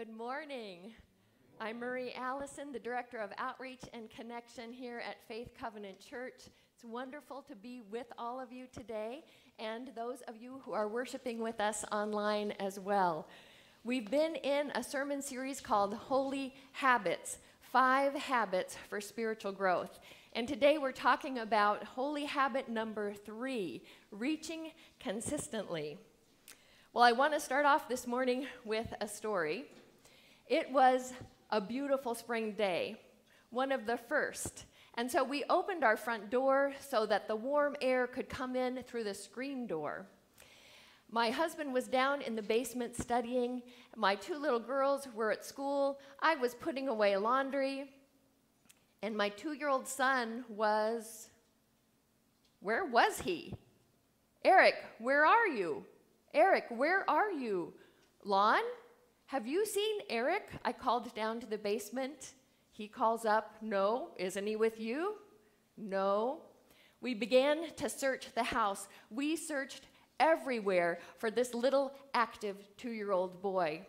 Good morning. I'm Marie Allison, the Director of Outreach and Connection here at Faith Covenant Church. It's wonderful to be with all of you today and those of you who are worshiping with us online as well. We've been in a sermon series called Holy Habits Five Habits for Spiritual Growth. And today we're talking about holy habit number three reaching consistently. Well, I want to start off this morning with a story. It was a beautiful spring day, one of the first. And so we opened our front door so that the warm air could come in through the screen door. My husband was down in the basement studying. My two little girls were at school. I was putting away laundry. And my two year old son was. Where was he? Eric, where are you? Eric, where are you? Lon, have you seen Eric? I called down to the basement. He calls up, No. Isn't he with you? No. We began to search the house. We searched everywhere for this little active two year old boy.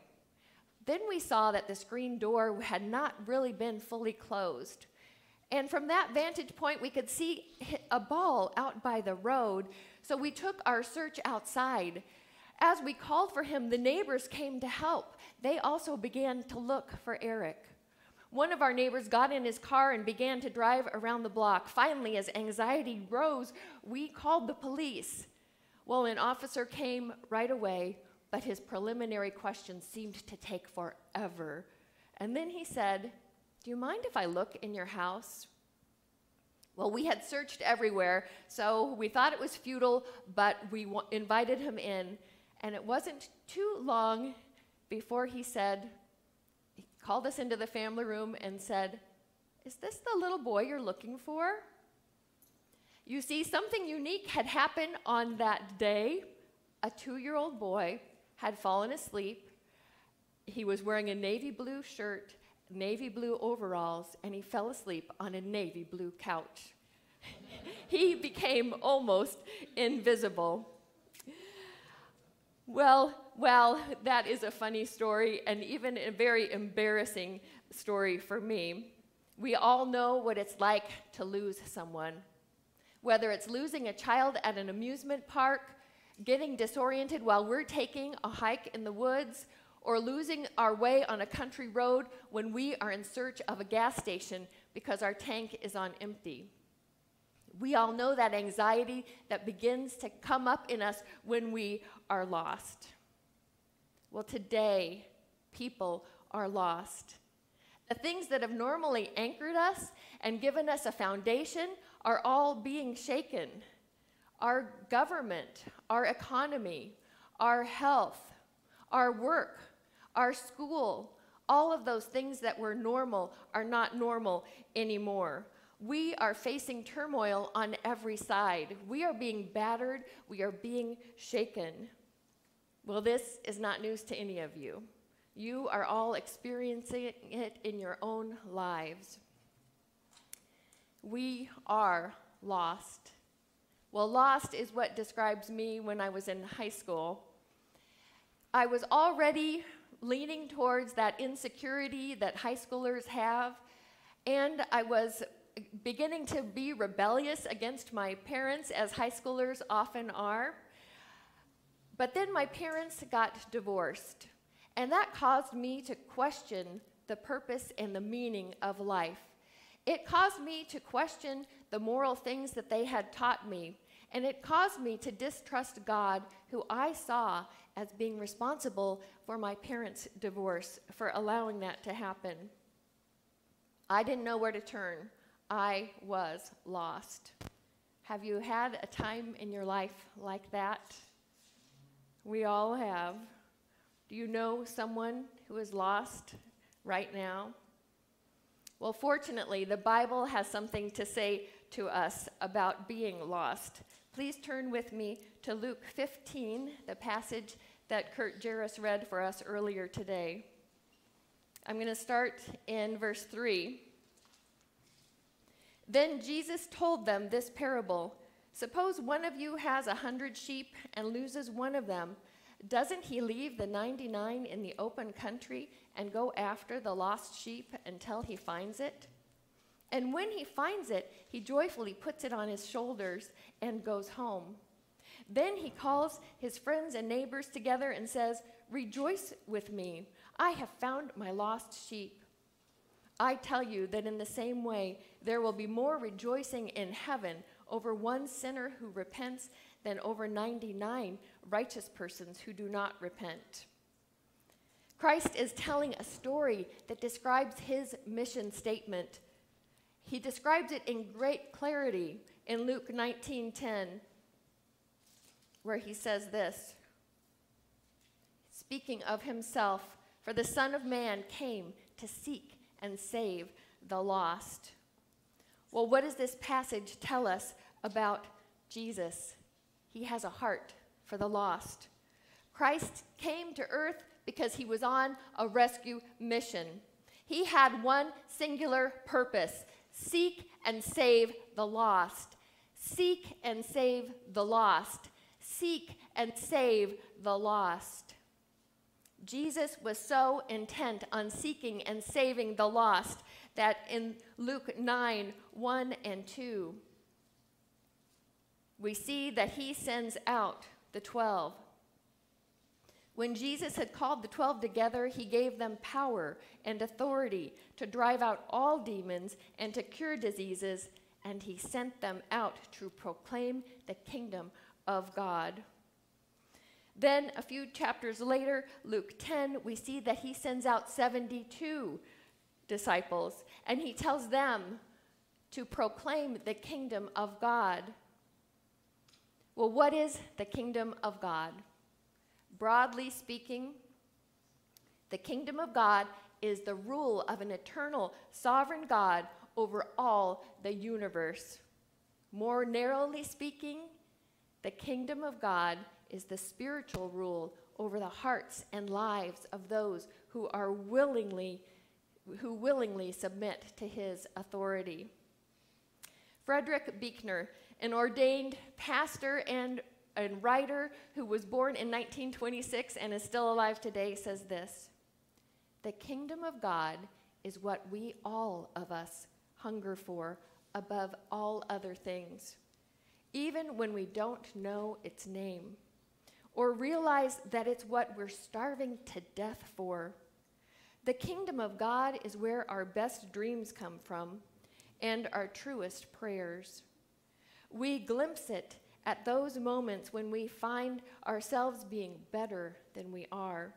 Then we saw that the screen door had not really been fully closed. And from that vantage point, we could see a ball out by the road. So we took our search outside. As we called for him, the neighbors came to help. They also began to look for Eric. One of our neighbors got in his car and began to drive around the block. Finally, as anxiety rose, we called the police. Well, an officer came right away, but his preliminary questions seemed to take forever. And then he said, Do you mind if I look in your house? Well, we had searched everywhere, so we thought it was futile, but we invited him in. And it wasn't too long before he said, he called us into the family room and said, Is this the little boy you're looking for? You see, something unique had happened on that day. A two year old boy had fallen asleep. He was wearing a navy blue shirt, navy blue overalls, and he fell asleep on a navy blue couch. he became almost invisible. Well, well, that is a funny story and even a very embarrassing story for me. We all know what it's like to lose someone. Whether it's losing a child at an amusement park, getting disoriented while we're taking a hike in the woods, or losing our way on a country road when we are in search of a gas station because our tank is on empty. We all know that anxiety that begins to come up in us when we are lost. Well, today, people are lost. The things that have normally anchored us and given us a foundation are all being shaken. Our government, our economy, our health, our work, our school, all of those things that were normal are not normal anymore. We are facing turmoil on every side. We are being battered. We are being shaken. Well, this is not news to any of you. You are all experiencing it in your own lives. We are lost. Well, lost is what describes me when I was in high school. I was already leaning towards that insecurity that high schoolers have, and I was beginning to be rebellious against my parents, as high schoolers often are. But then my parents got divorced, and that caused me to question the purpose and the meaning of life. It caused me to question the moral things that they had taught me, and it caused me to distrust God, who I saw as being responsible for my parents' divorce, for allowing that to happen. I didn't know where to turn. I was lost. Have you had a time in your life like that? We all have. Do you know someone who is lost right now? Well, fortunately, the Bible has something to say to us about being lost. Please turn with me to Luke 15, the passage that Kurt Jarris read for us earlier today. I'm going to start in verse 3. Then Jesus told them this parable Suppose one of you has a hundred sheep and loses one of them. Doesn't he leave the 99 in the open country and go after the lost sheep until he finds it? And when he finds it, he joyfully puts it on his shoulders and goes home. Then he calls his friends and neighbors together and says, Rejoice with me. I have found my lost sheep. I tell you that in the same way, there will be more rejoicing in heaven over one sinner who repents than over 99 righteous persons who do not repent. Christ is telling a story that describes his mission statement. He describes it in great clarity in Luke 19:10 where he says this speaking of himself for the son of man came to seek and save the lost. Well, what does this passage tell us about Jesus? He has a heart for the lost. Christ came to earth because he was on a rescue mission. He had one singular purpose seek and save the lost. Seek and save the lost. Seek and save the lost. Jesus was so intent on seeking and saving the lost that in Luke 9 1 and 2, we see that he sends out the 12. When Jesus had called the 12 together, he gave them power and authority to drive out all demons and to cure diseases, and he sent them out to proclaim the kingdom of God. Then, a few chapters later, Luke 10, we see that he sends out 72 disciples, and he tells them to proclaim the kingdom of God. Well, what is the kingdom of God? Broadly speaking, the kingdom of God is the rule of an eternal sovereign God over all the universe. More narrowly speaking, the kingdom of God is the spiritual rule over the hearts and lives of those who are willingly who willingly submit to his authority. Frederick Buechner, an ordained pastor and, and writer who was born in 1926 and is still alive today, says this The kingdom of God is what we all of us hunger for above all other things, even when we don't know its name or realize that it's what we're starving to death for. The kingdom of God is where our best dreams come from and our truest prayers. We glimpse it at those moments when we find ourselves being better than we are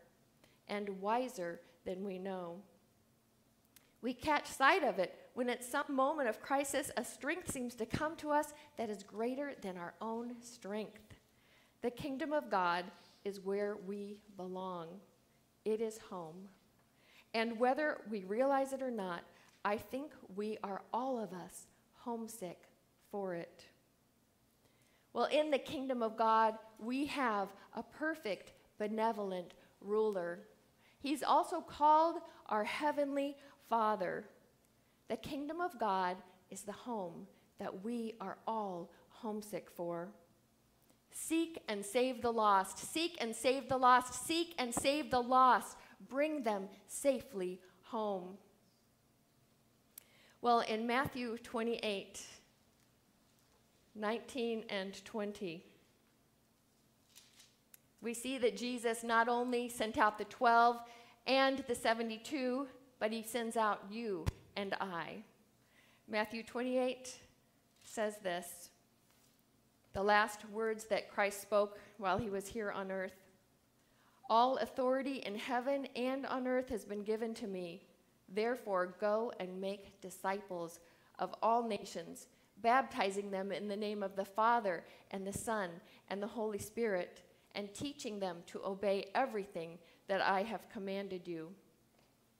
and wiser than we know. We catch sight of it when at some moment of crisis a strength seems to come to us that is greater than our own strength. The kingdom of God is where we belong, it is home. And whether we realize it or not, I think we are all of us homesick for it. Well, in the kingdom of God, we have a perfect, benevolent ruler. He's also called our heavenly Father. The kingdom of God is the home that we are all homesick for. Seek and save the lost. Seek and save the lost. Seek and save the lost. Bring them safely home. Well, in Matthew 28, 19 and 20, we see that Jesus not only sent out the 12 and the 72, but he sends out you and I. Matthew 28 says this the last words that Christ spoke while he was here on earth. All authority in heaven and on earth has been given to me. Therefore, go and make disciples of all nations, baptizing them in the name of the Father and the Son and the Holy Spirit, and teaching them to obey everything that I have commanded you.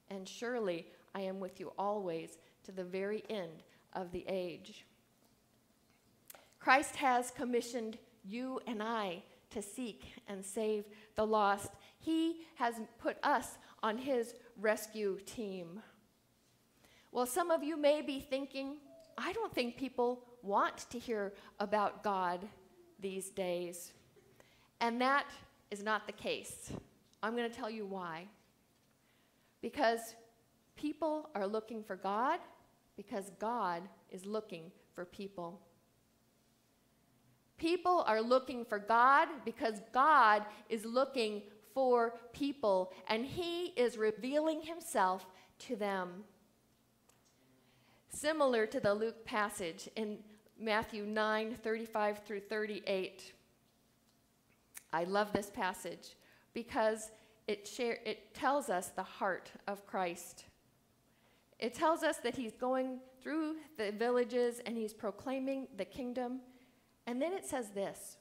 And surely I am with you always to the very end of the age. Christ has commissioned you and I to seek and save the lost. He has put us on his rescue team. Well, some of you may be thinking, I don't think people want to hear about God these days. And that is not the case. I'm going to tell you why. Because people are looking for God, because God is looking for people. People are looking for God because God is looking for people, and He is revealing Himself to them. Similar to the Luke passage in Matthew 9 35 through 38. I love this passage because it, share, it tells us the heart of Christ. It tells us that he's going through the villages and he's proclaiming the kingdom. And then it says this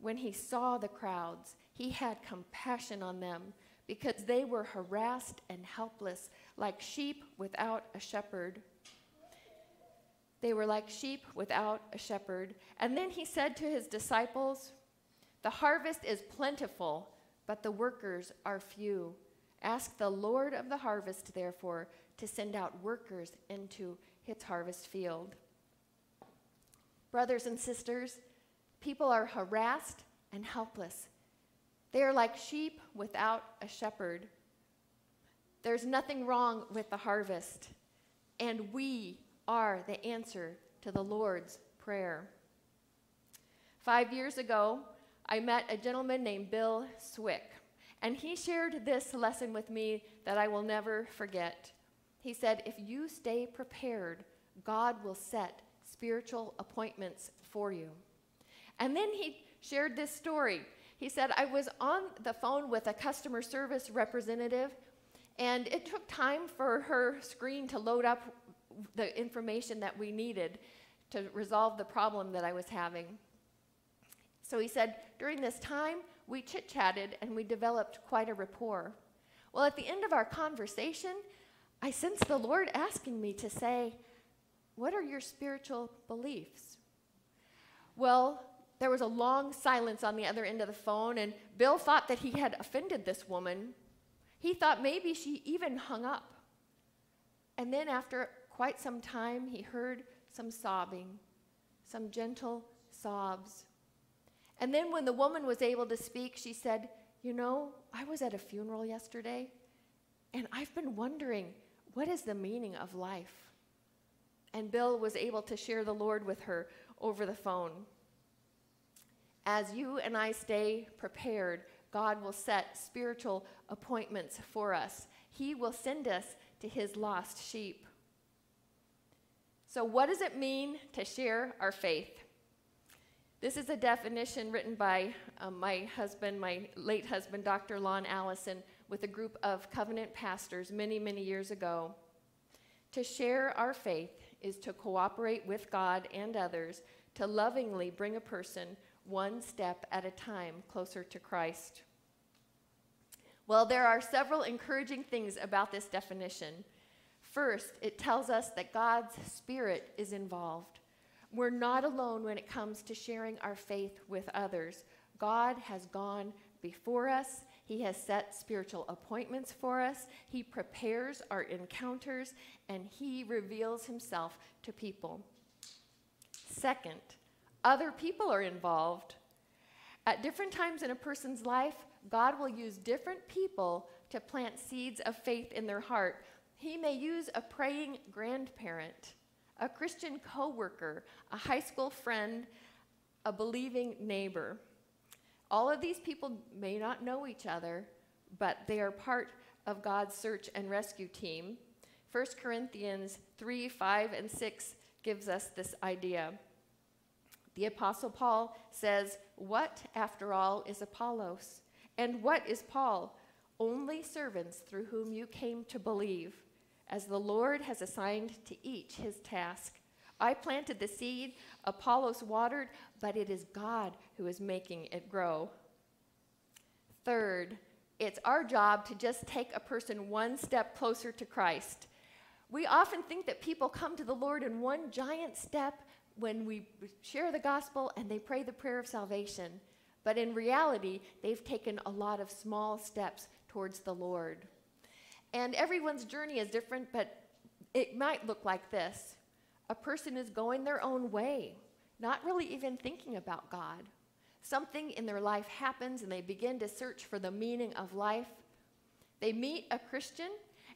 when he saw the crowds, he had compassion on them because they were harassed and helpless, like sheep without a shepherd. They were like sheep without a shepherd. And then he said to his disciples, The harvest is plentiful, but the workers are few. Ask the Lord of the harvest, therefore, to send out workers into his harvest field. Brothers and sisters, people are harassed and helpless. They are like sheep without a shepherd. There's nothing wrong with the harvest, and we are the answer to the Lord's Prayer. Five years ago, I met a gentleman named Bill Swick, and he shared this lesson with me that I will never forget. He said, If you stay prepared, God will set spiritual appointments for you. And then he shared this story. He said, I was on the phone with a customer service representative, and it took time for her screen to load up the information that we needed to resolve the problem that I was having. So he said, during this time, we chit chatted and we developed quite a rapport. Well, at the end of our conversation, I sensed the Lord asking me to say, What are your spiritual beliefs? Well, there was a long silence on the other end of the phone, and Bill thought that he had offended this woman. He thought maybe she even hung up. And then, after quite some time, he heard some sobbing, some gentle sobs. And then, when the woman was able to speak, she said, You know, I was at a funeral yesterday, and I've been wondering what is the meaning of life? And Bill was able to share the Lord with her over the phone. As you and I stay prepared, God will set spiritual appointments for us. He will send us to his lost sheep. So, what does it mean to share our faith? This is a definition written by um, my husband, my late husband, Dr. Lon Allison, with a group of covenant pastors many, many years ago. To share our faith is to cooperate with God and others to lovingly bring a person one step at a time closer to Christ. Well, there are several encouraging things about this definition. First, it tells us that God's Spirit is involved. We're not alone when it comes to sharing our faith with others. God has gone before us, He has set spiritual appointments for us, He prepares our encounters, and He reveals Himself to people. Second, other people are involved. At different times in a person's life, God will use different people to plant seeds of faith in their heart he may use a praying grandparent, a Christian coworker, a high school friend, a believing neighbor. All of these people may not know each other, but they are part of God's search and rescue team. 1 Corinthians 3 5 and 6 gives us this idea. The Apostle Paul says, What, after all, is Apollos? And what is Paul? Only servants through whom you came to believe as the Lord has assigned to each his task. I planted the seed, Apollos watered, but it is God who is making it grow. Third, it's our job to just take a person one step closer to Christ. We often think that people come to the Lord in one giant step when we share the gospel and they pray the prayer of salvation. But in reality, they've taken a lot of small steps towards the Lord. And everyone's journey is different, but it might look like this a person is going their own way, not really even thinking about God. something in their life happens and they begin to search for the meaning of life. They meet a Christian,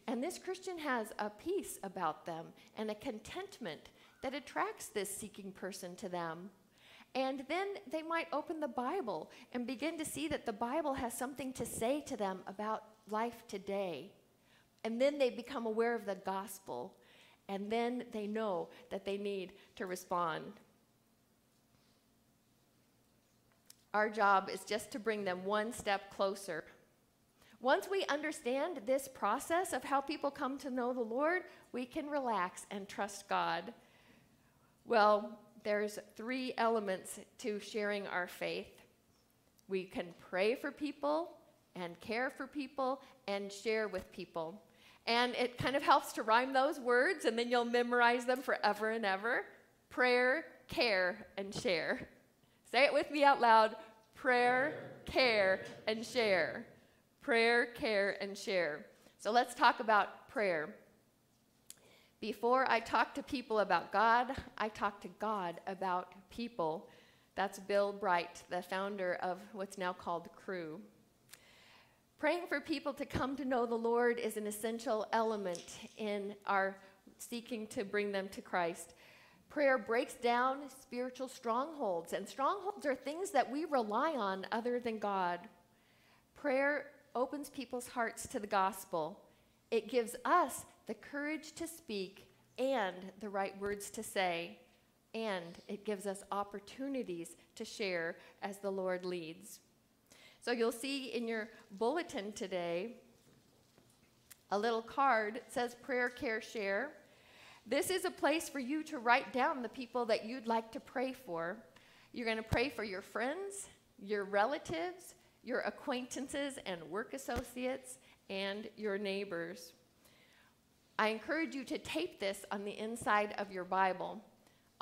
and this Christian has a peace about them and a contentment that attracts this seeking person to them. And then they might open the Bible and begin to see that the Bible has something to say to them about life today. And then they become aware of the gospel. And then they know that they need to respond. Our job is just to bring them one step closer. Once we understand this process of how people come to know the Lord, we can relax and trust God. Well, there's three elements to sharing our faith. We can pray for people and care for people and share with people. And it kind of helps to rhyme those words, and then you'll memorize them forever and ever. Prayer, care, and share. Say it with me out loud prayer, care, and share. Prayer, care, and share. So let's talk about prayer. Before I talk to people about God, I talk to God about people. That's Bill Bright, the founder of what's now called Cru. Praying for people to come to know the Lord is an essential element in our seeking to bring them to Christ. Prayer breaks down spiritual strongholds, and strongholds are things that we rely on other than God. Prayer opens people's hearts to the gospel. It gives us the courage to speak and the right words to say, and it gives us opportunities to share as the Lord leads. So you'll see in your bulletin today a little card that says Prayer, Care, Share. This is a place for you to write down the people that you'd like to pray for. You're going to pray for your friends, your relatives, your acquaintances and work associates, and your neighbors. I encourage you to tape this on the inside of your Bible.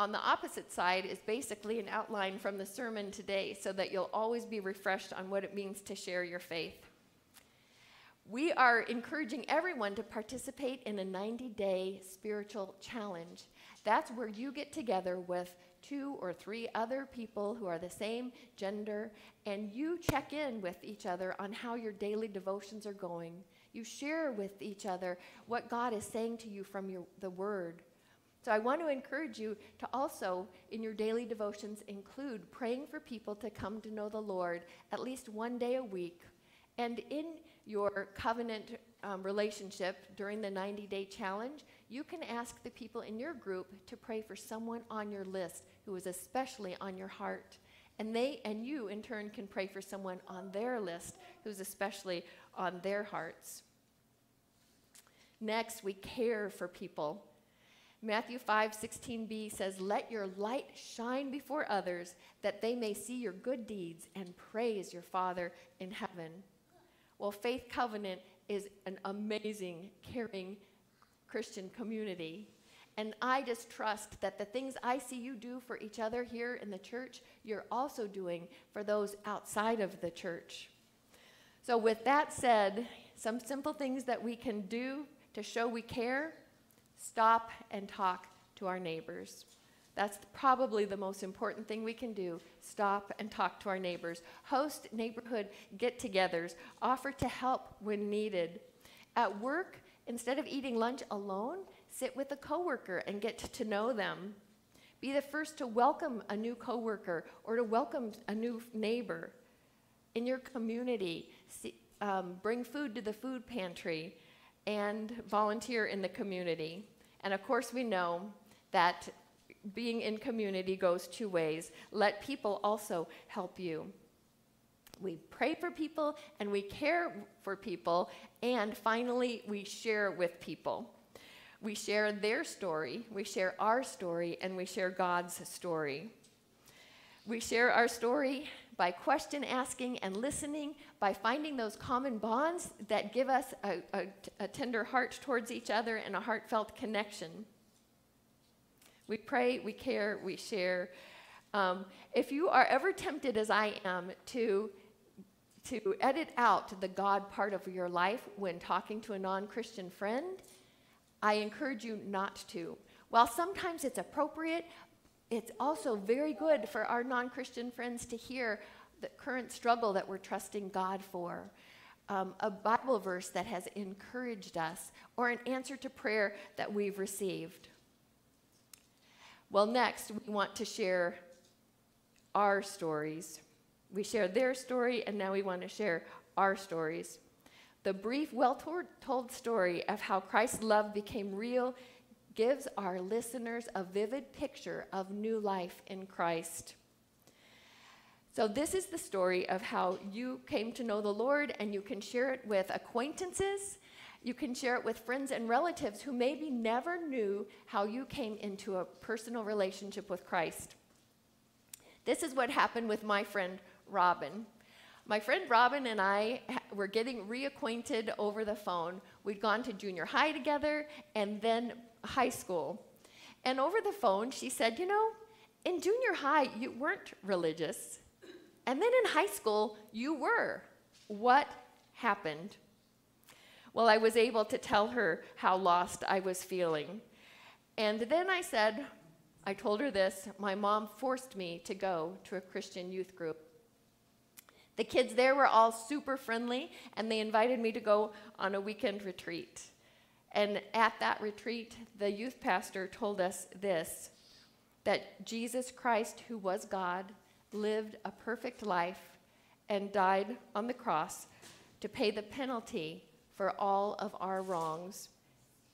On the opposite side is basically an outline from the sermon today so that you'll always be refreshed on what it means to share your faith. We are encouraging everyone to participate in a 90 day spiritual challenge. That's where you get together with two or three other people who are the same gender and you check in with each other on how your daily devotions are going. You share with each other what God is saying to you from your, the Word. So I want to encourage you to also, in your daily devotions, include praying for people to come to know the Lord at least one day a week. And in your covenant um, relationship during the 90 day challenge, you can ask the people in your group to pray for someone on your list who is especially on your heart. And they and you, in turn, can pray for someone on their list who's especially on their hearts. Next, we care for people. Matthew 5 16b says, Let your light shine before others, that they may see your good deeds and praise your Father in heaven. Well, Faith Covenant is an amazing, caring Christian community. And I just trust that the things I see you do for each other here in the church, you're also doing for those outside of the church. So, with that said, some simple things that we can do to show we care stop and talk to our neighbors. That's probably the most important thing we can do. Stop and talk to our neighbors. Host neighborhood get togethers. Offer to help when needed. At work, instead of eating lunch alone, sit with a coworker and get to know them. Be the first to welcome a new coworker or to welcome a new neighbor. In your community, see, um, bring food to the food pantry and volunteer in the community. And of course, we know that being in community goes two ways. Let people also help you. We pray for people and we care for people, and finally, we share with people. We share their story, we share our story, and we share God's story. We share our story by question asking and listening, by finding those common bonds that give us a, a, a tender heart towards each other and a heartfelt connection. We pray, we care, we share. Um, if you are ever tempted, as I am, to to edit out the God part of your life when talking to a non Christian friend, I encourage you not to. While sometimes it's appropriate, it's also very good for our non Christian friends to hear the current struggle that we're trusting God for. Um, a Bible verse that has encouraged us, or an answer to prayer that we've received. Well, next, we want to share our stories. We share their story, and now we want to share our stories. The brief, well told story of how Christ's love became real gives our listeners a vivid picture of new life in Christ. So, this is the story of how you came to know the Lord, and you can share it with acquaintances. You can share it with friends and relatives who maybe never knew how you came into a personal relationship with Christ. This is what happened with my friend Robin. My friend Robin and I were getting reacquainted over the phone. We'd gone to junior high together and then high school. And over the phone, she said, You know, in junior high, you weren't religious. And then in high school, you were. What happened? Well, I was able to tell her how lost I was feeling. And then I said, I told her this my mom forced me to go to a Christian youth group. The kids there were all super friendly, and they invited me to go on a weekend retreat. And at that retreat, the youth pastor told us this that Jesus Christ, who was God, lived a perfect life and died on the cross to pay the penalty for all of our wrongs.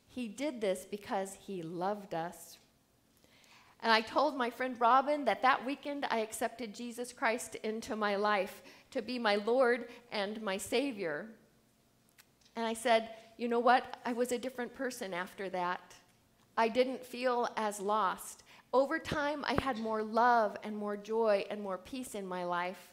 He did this because he loved us. And I told my friend Robin that that weekend I accepted Jesus Christ into my life to be my Lord and my Savior. And I said, you know what? I was a different person after that. I didn't feel as lost. Over time, I had more love and more joy and more peace in my life.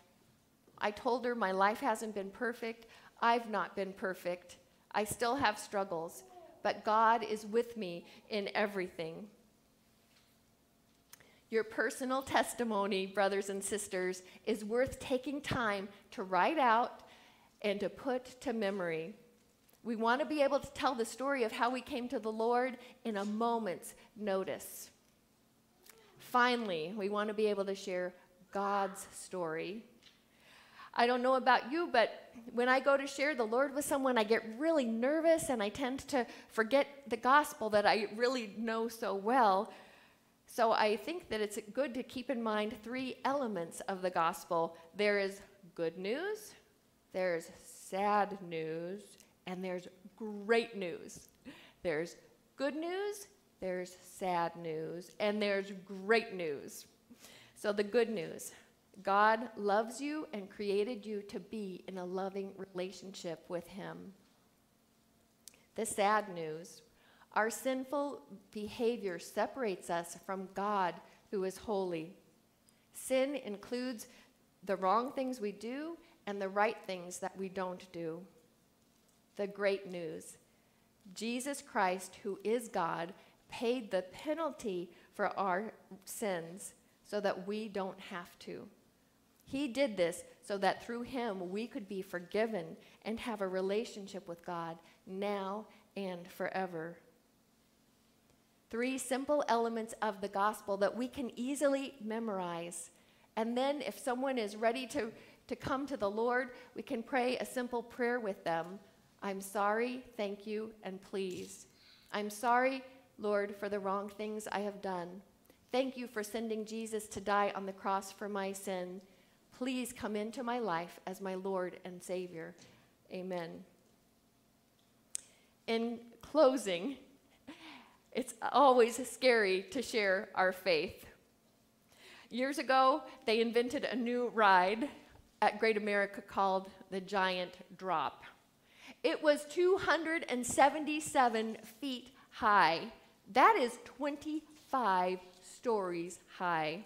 I told her my life hasn't been perfect. I've not been perfect. I still have struggles, but God is with me in everything. Your personal testimony, brothers and sisters, is worth taking time to write out and to put to memory. We want to be able to tell the story of how we came to the Lord in a moment's notice. Finally, we want to be able to share God's story. I don't know about you, but when I go to share the Lord with someone, I get really nervous and I tend to forget the gospel that I really know so well. So I think that it's good to keep in mind three elements of the gospel there is good news, there's sad news, and there's great news. There's good news, there's sad news, and there's great news. So, the good news God loves you and created you to be in a loving relationship with Him. The sad news our sinful behavior separates us from God who is holy. Sin includes the wrong things we do and the right things that we don't do. The great news Jesus Christ, who is God, paid the penalty for our sins so that we don't have to. He did this so that through him we could be forgiven and have a relationship with God now and forever. Three simple elements of the gospel that we can easily memorize. And then, if someone is ready to, to come to the Lord, we can pray a simple prayer with them I'm sorry, thank you, and please. I'm sorry, Lord, for the wrong things I have done. Thank you for sending Jesus to die on the cross for my sin. Please come into my life as my Lord and Savior. Amen. In closing, it's always scary to share our faith. Years ago, they invented a new ride at Great America called the Giant Drop. It was 277 feet high. That is 25 stories high.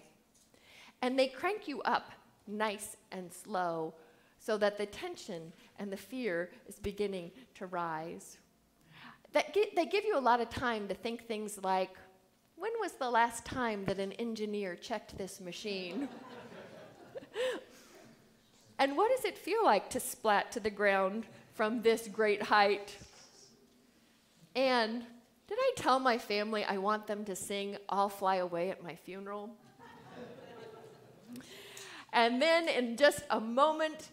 And they crank you up nice and slow so that the tension and the fear is beginning to rise. Get, they give you a lot of time to think things like, when was the last time that an engineer checked this machine? and what does it feel like to splat to the ground from this great height. And did I tell my family I want them to sing I'll Fly Away at my funeral? And then, in just a moment,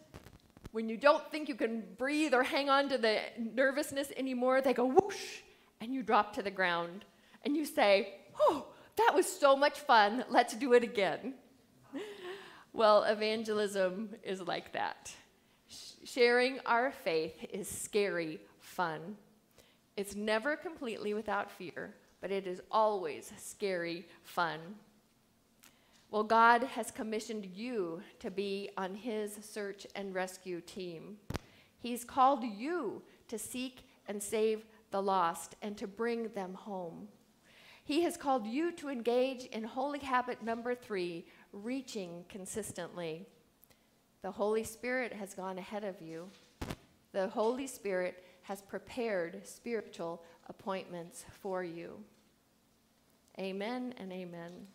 when you don't think you can breathe or hang on to the nervousness anymore, they go whoosh, and you drop to the ground. And you say, Oh, that was so much fun. Let's do it again. Well, evangelism is like that. Sh- sharing our faith is scary fun. It's never completely without fear, but it is always scary fun. Well, God has commissioned you to be on His search and rescue team. He's called you to seek and save the lost and to bring them home. He has called you to engage in holy habit number three, reaching consistently. The Holy Spirit has gone ahead of you. The Holy Spirit has prepared spiritual appointments for you. Amen and amen.